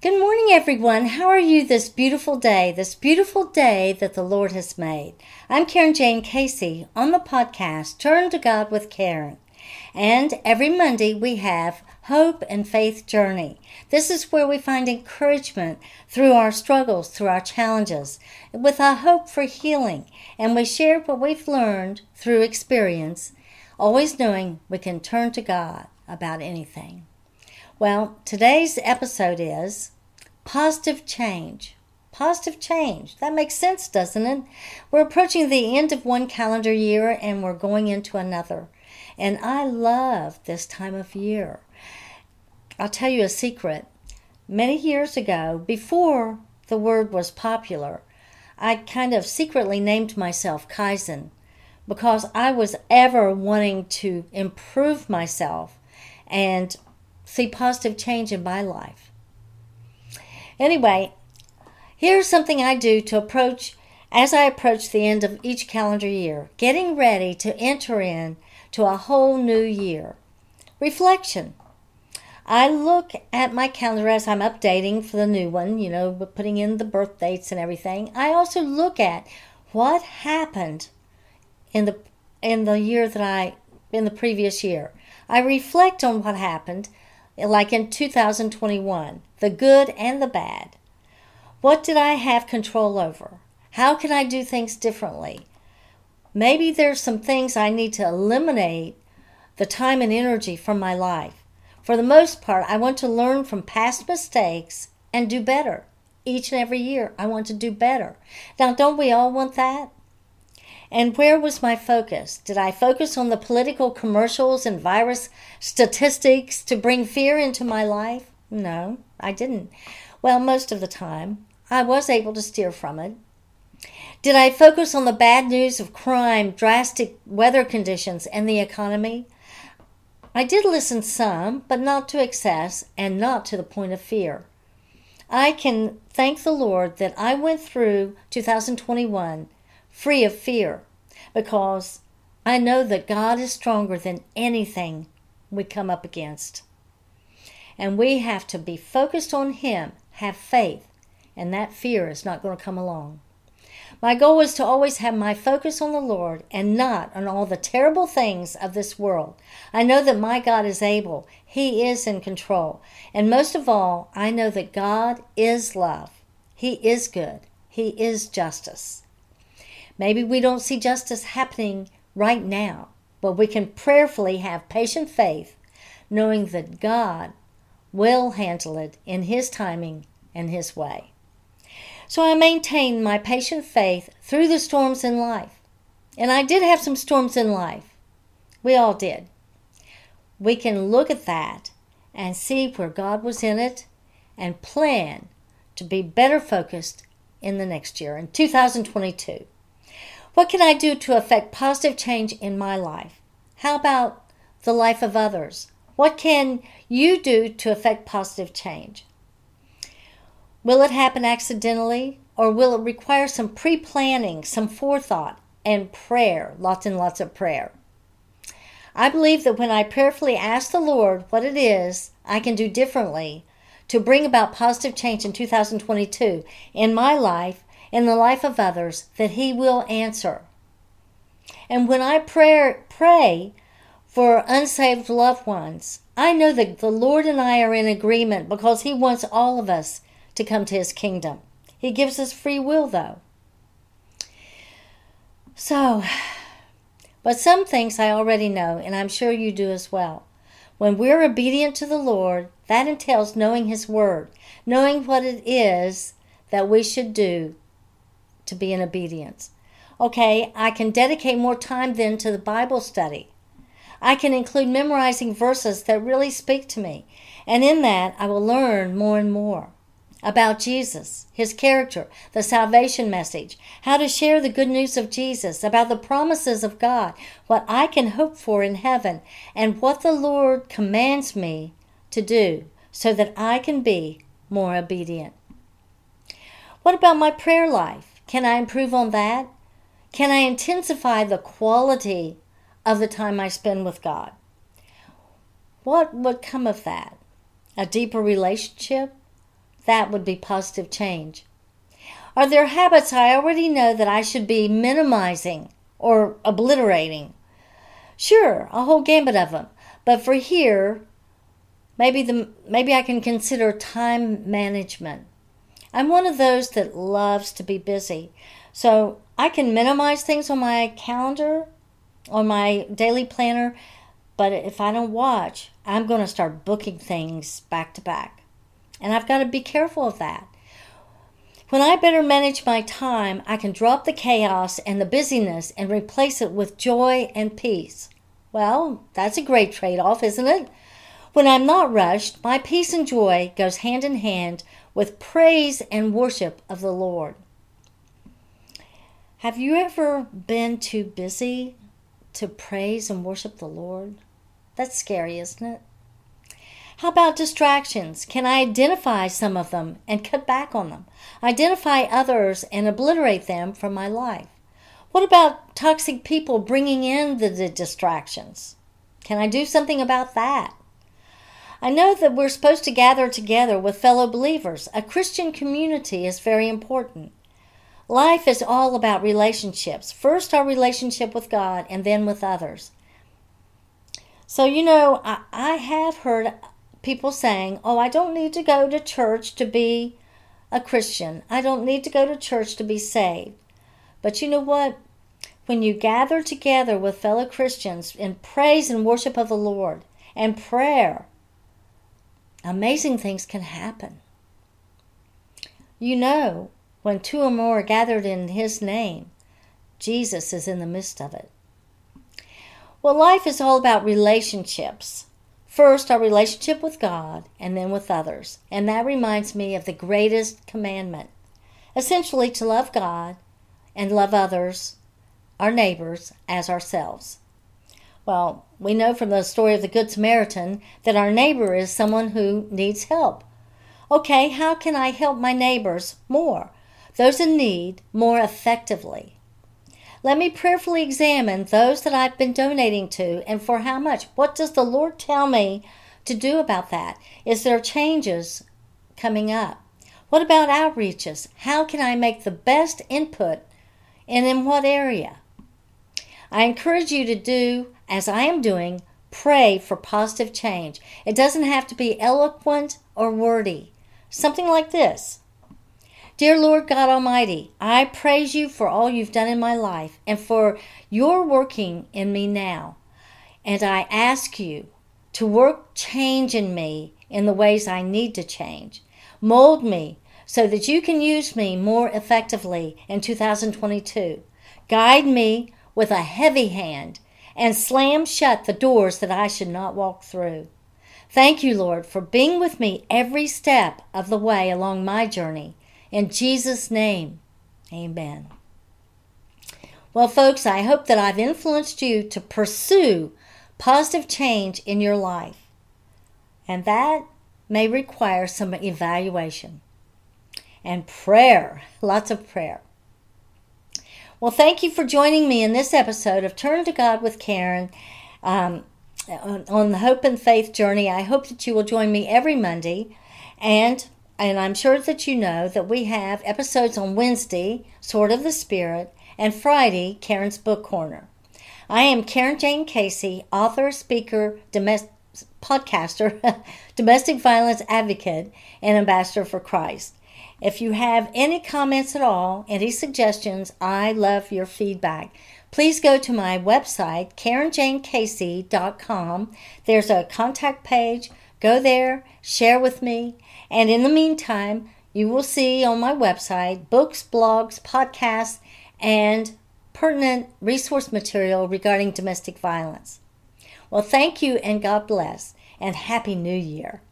Good morning, everyone. How are you this beautiful day, this beautiful day that the Lord has made? I'm Karen Jane Casey on the podcast Turn to God with Karen. And every Monday we have Hope and Faith Journey. This is where we find encouragement through our struggles, through our challenges, with a hope for healing. And we share what we've learned through experience, always knowing we can turn to God about anything. Well, today's episode is positive change. Positive change. That makes sense, doesn't it? We're approaching the end of one calendar year and we're going into another. And I love this time of year. I'll tell you a secret. Many years ago, before the word was popular, I kind of secretly named myself Kaizen because I was ever wanting to improve myself and see positive change in my life. Anyway, here's something I do to approach as I approach the end of each calendar year, getting ready to enter in to a whole new year. Reflection. I look at my calendar as I'm updating for the new one, you know, putting in the birth dates and everything. I also look at what happened in the in the year that I in the previous year. I reflect on what happened like in 2021, the good and the bad. What did I have control over? How can I do things differently? Maybe there's some things I need to eliminate the time and energy from my life. For the most part, I want to learn from past mistakes and do better. Each and every year, I want to do better. Now, don't we all want that? And where was my focus? Did I focus on the political commercials and virus statistics to bring fear into my life? No, I didn't. Well, most of the time, I was able to steer from it. Did I focus on the bad news of crime, drastic weather conditions, and the economy? I did listen some, but not to excess and not to the point of fear. I can thank the Lord that I went through 2021 free of fear, because I know that God is stronger than anything we come up against. And we have to be focused on Him, have faith, and that fear is not going to come along. My goal is to always have my focus on the Lord and not on all the terrible things of this world. I know that my God is able, He is in control. And most of all, I know that God is love, He is good, He is justice. Maybe we don't see justice happening right now, but we can prayerfully have patient faith, knowing that God will handle it in His timing and His way. So I maintained my patient faith through the storms in life. And I did have some storms in life. We all did. We can look at that and see where God was in it and plan to be better focused in the next year, in 2022. What can I do to affect positive change in my life? How about the life of others? What can you do to affect positive change? Will it happen accidentally or will it require some pre planning, some forethought, and prayer? Lots and lots of prayer. I believe that when I prayerfully ask the Lord what it is I can do differently to bring about positive change in 2022 in my life in the life of others that He will answer. And when I pray, pray for unsaved loved ones, I know that the Lord and I are in agreement because He wants all of us to come to His kingdom. He gives us free will, though. So, but some things I already know, and I'm sure you do as well. When we're obedient to the Lord, that entails knowing His Word, knowing what it is that we should do to be in obedience. Okay, I can dedicate more time then to the Bible study. I can include memorizing verses that really speak to me. And in that, I will learn more and more about Jesus, his character, the salvation message, how to share the good news of Jesus, about the promises of God, what I can hope for in heaven, and what the Lord commands me to do so that I can be more obedient. What about my prayer life? Can I improve on that? Can I intensify the quality of the time I spend with God? What would come of that? A deeper relationship? that would be positive change. Are there habits I already know that I should be minimizing or obliterating? Sure, a whole gambit of them. But for here, maybe the maybe I can consider time management. I'm one of those that loves to be busy. So I can minimize things on my calendar, on my daily planner, but if I don't watch, I'm going to start booking things back to back. And I've got to be careful of that. When I better manage my time, I can drop the chaos and the busyness and replace it with joy and peace. Well, that's a great trade off, isn't it? When I'm not rushed, my peace and joy goes hand in hand with praise and worship of the Lord. Have you ever been too busy to praise and worship the Lord? That's scary, isn't it? How about distractions? Can I identify some of them and cut back on them? Identify others and obliterate them from my life? What about toxic people bringing in the, distractions? Can I do something about that? I know that we're supposed to gather together with fellow believers. A Christian community is very important. Life is all about relationships. First, our relationship with God, and then with others. So, you know, I, I have heard people saying, Oh, I don't need to go to church to be a Christian. I don't need to go to church to be saved. But you know what? When you gather together with fellow Christians in praise and worship of the Lord and prayer, amazing things can happen. You know, when two or more are gathered in His name, Jesus is in the midst of it. Well, life is all about relationships. First, our relationship with God, and then with others. And that reminds me of the greatest commandment essentially, to love God and love others, our neighbors, as ourselves. Well, we know from the story of the Good Samaritan that our neighbor is someone who needs help. Okay, how can I help my neighbors more, those in need, more effectively? Let me prayerfully examine those that I've been donating to and for how much. What does the Lord tell me to do about that? Is there changes coming up? What about outreaches? How can I make the best input and in what area? I encourage you to do as I am doing, pray for positive change. It doesn't have to be eloquent or wordy. Something like this Dear Lord God Almighty, I praise you for all you've done in my life and for your working in me now. And I ask you to work change in me in the ways I need to change. Mold me so that you can use me more effectively in 2022. Guide me with a heavy hand and slam shut the doors that I should not walk through. Thank you, Lord, for being with me every step of the way along my journey. In Jesus' name, amen. Well, folks, I hope that I've influenced you to pursue positive change in your life. And that may require some evaluation and prayer, lots of prayer. Well, thank you for joining me in this episode of Turn to God with Karen um, on the Hope and Faith journey. I hope that you will join me every Monday and and I'm sure that you know that we have episodes on Wednesday, Sword of the Spirit, and Friday, Karen's Book Corner. I am Karen Jane Casey, author, speaker, domestic, podcaster, domestic violence advocate, and ambassador for Christ. If you have any comments at all, any suggestions, I love your feedback. Please go to my website, KarenJaneCasey.com. There's a contact page. Go there, share with me, and in the meantime, you will see on my website books, blogs, podcasts, and pertinent resource material regarding domestic violence. Well, thank you and God bless, and Happy New Year.